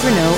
Slash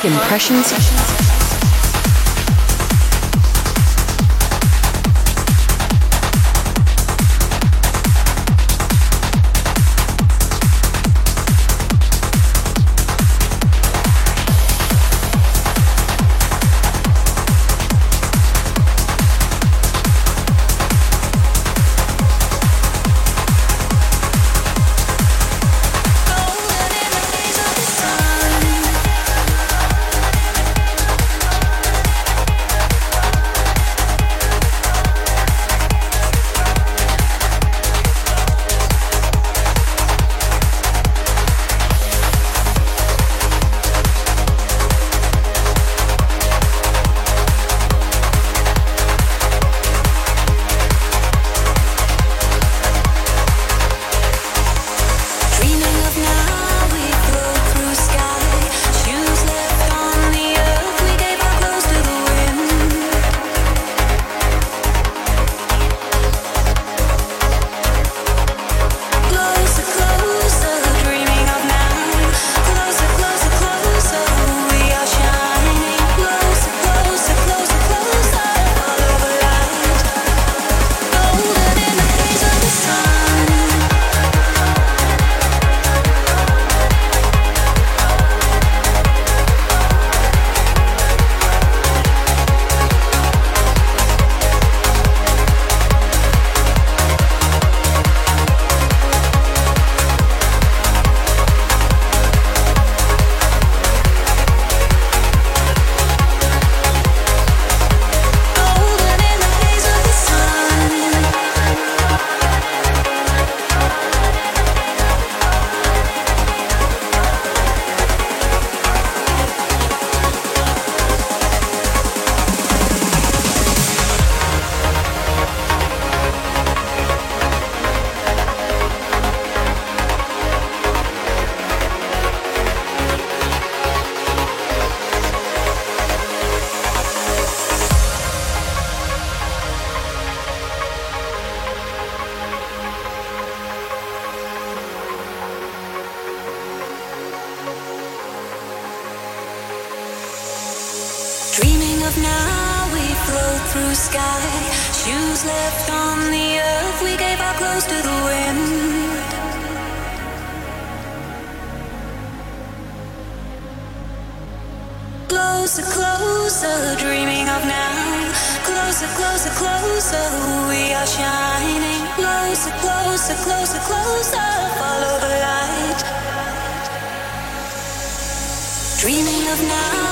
Impressions. of now, we float through sky. Shoes left on the earth, we gave our clothes to the wind. Closer, closer, dreaming of now. Closer, closer, closer, we are shining. Closer, closer, closer, closer, follow the light. Dreaming of now.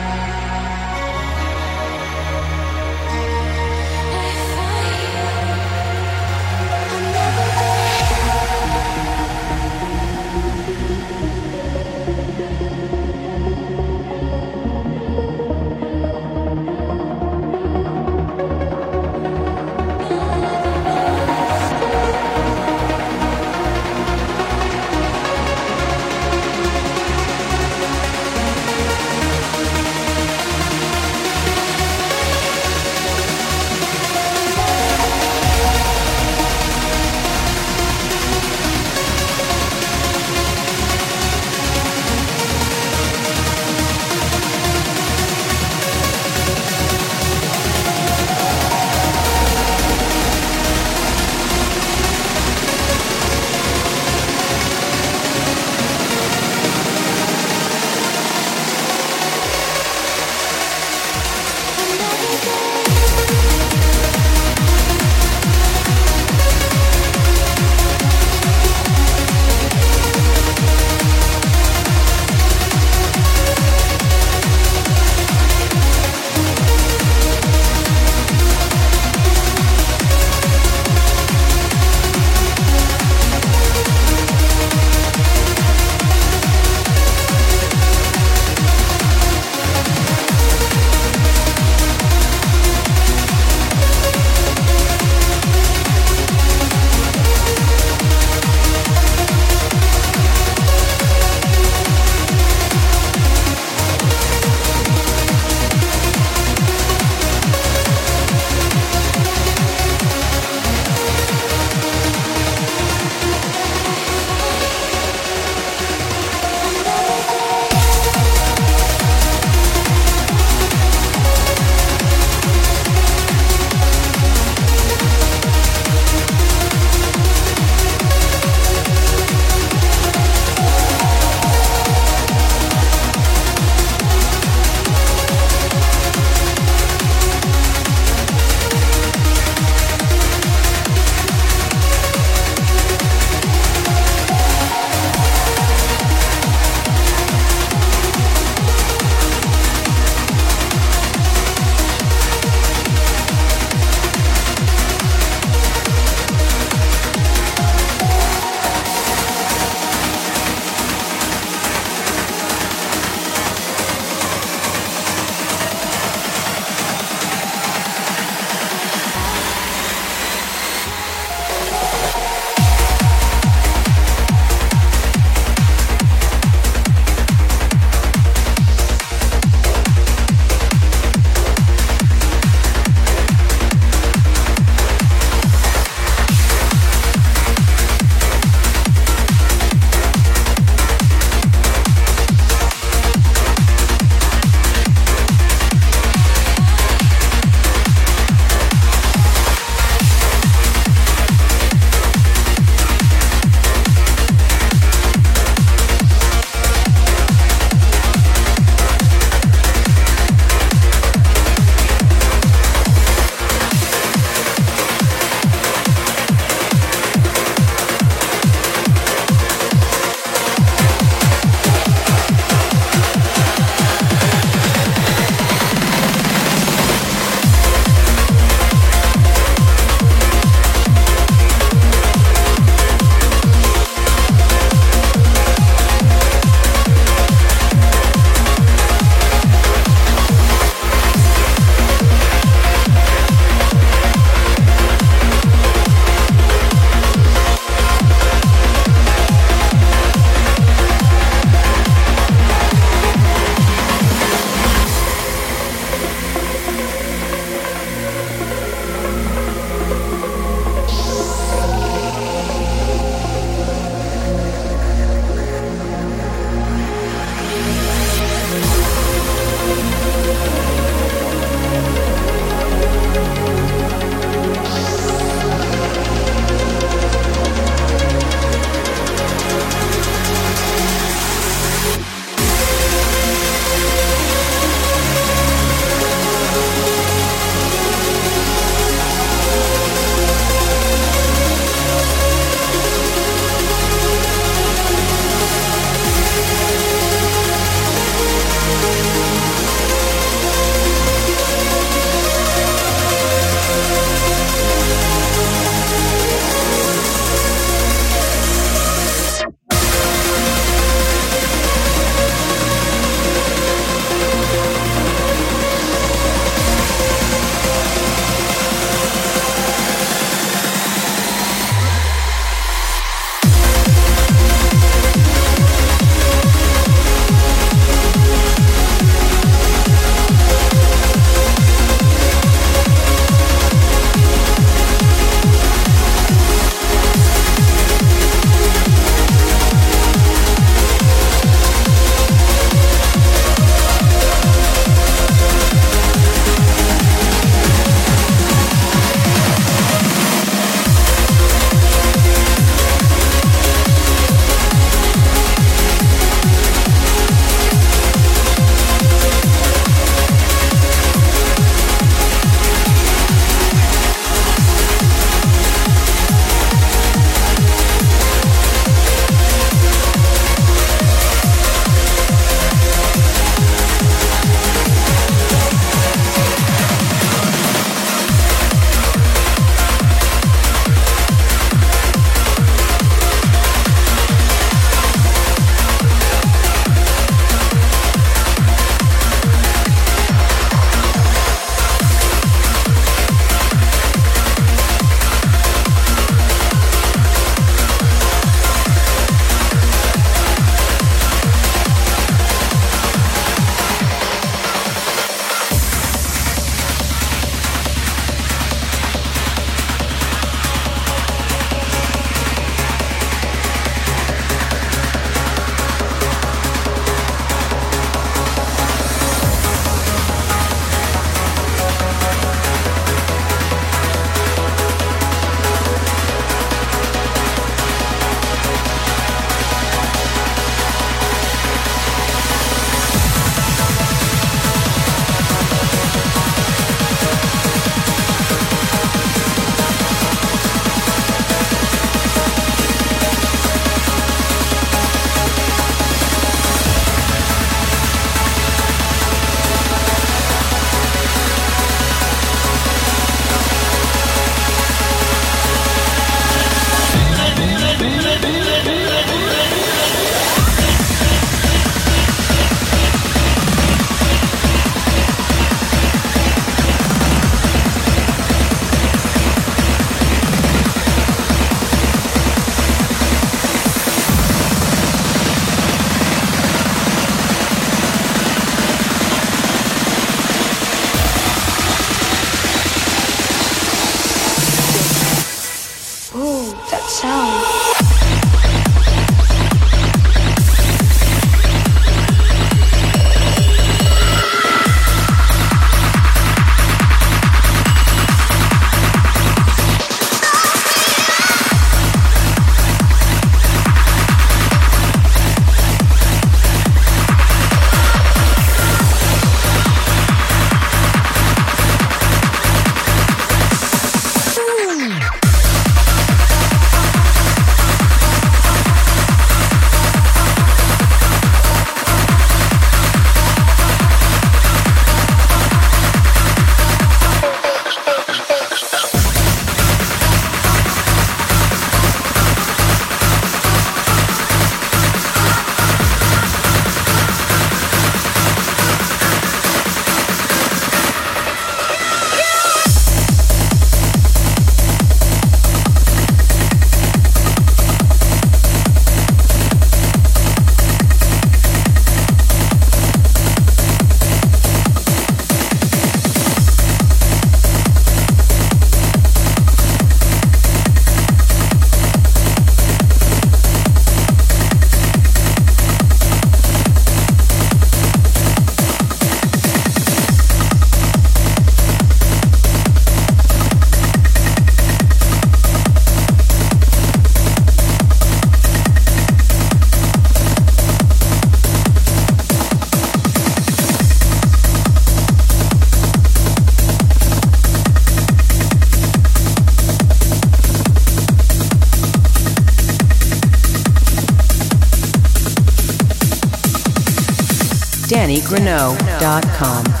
DannyGreneau.com.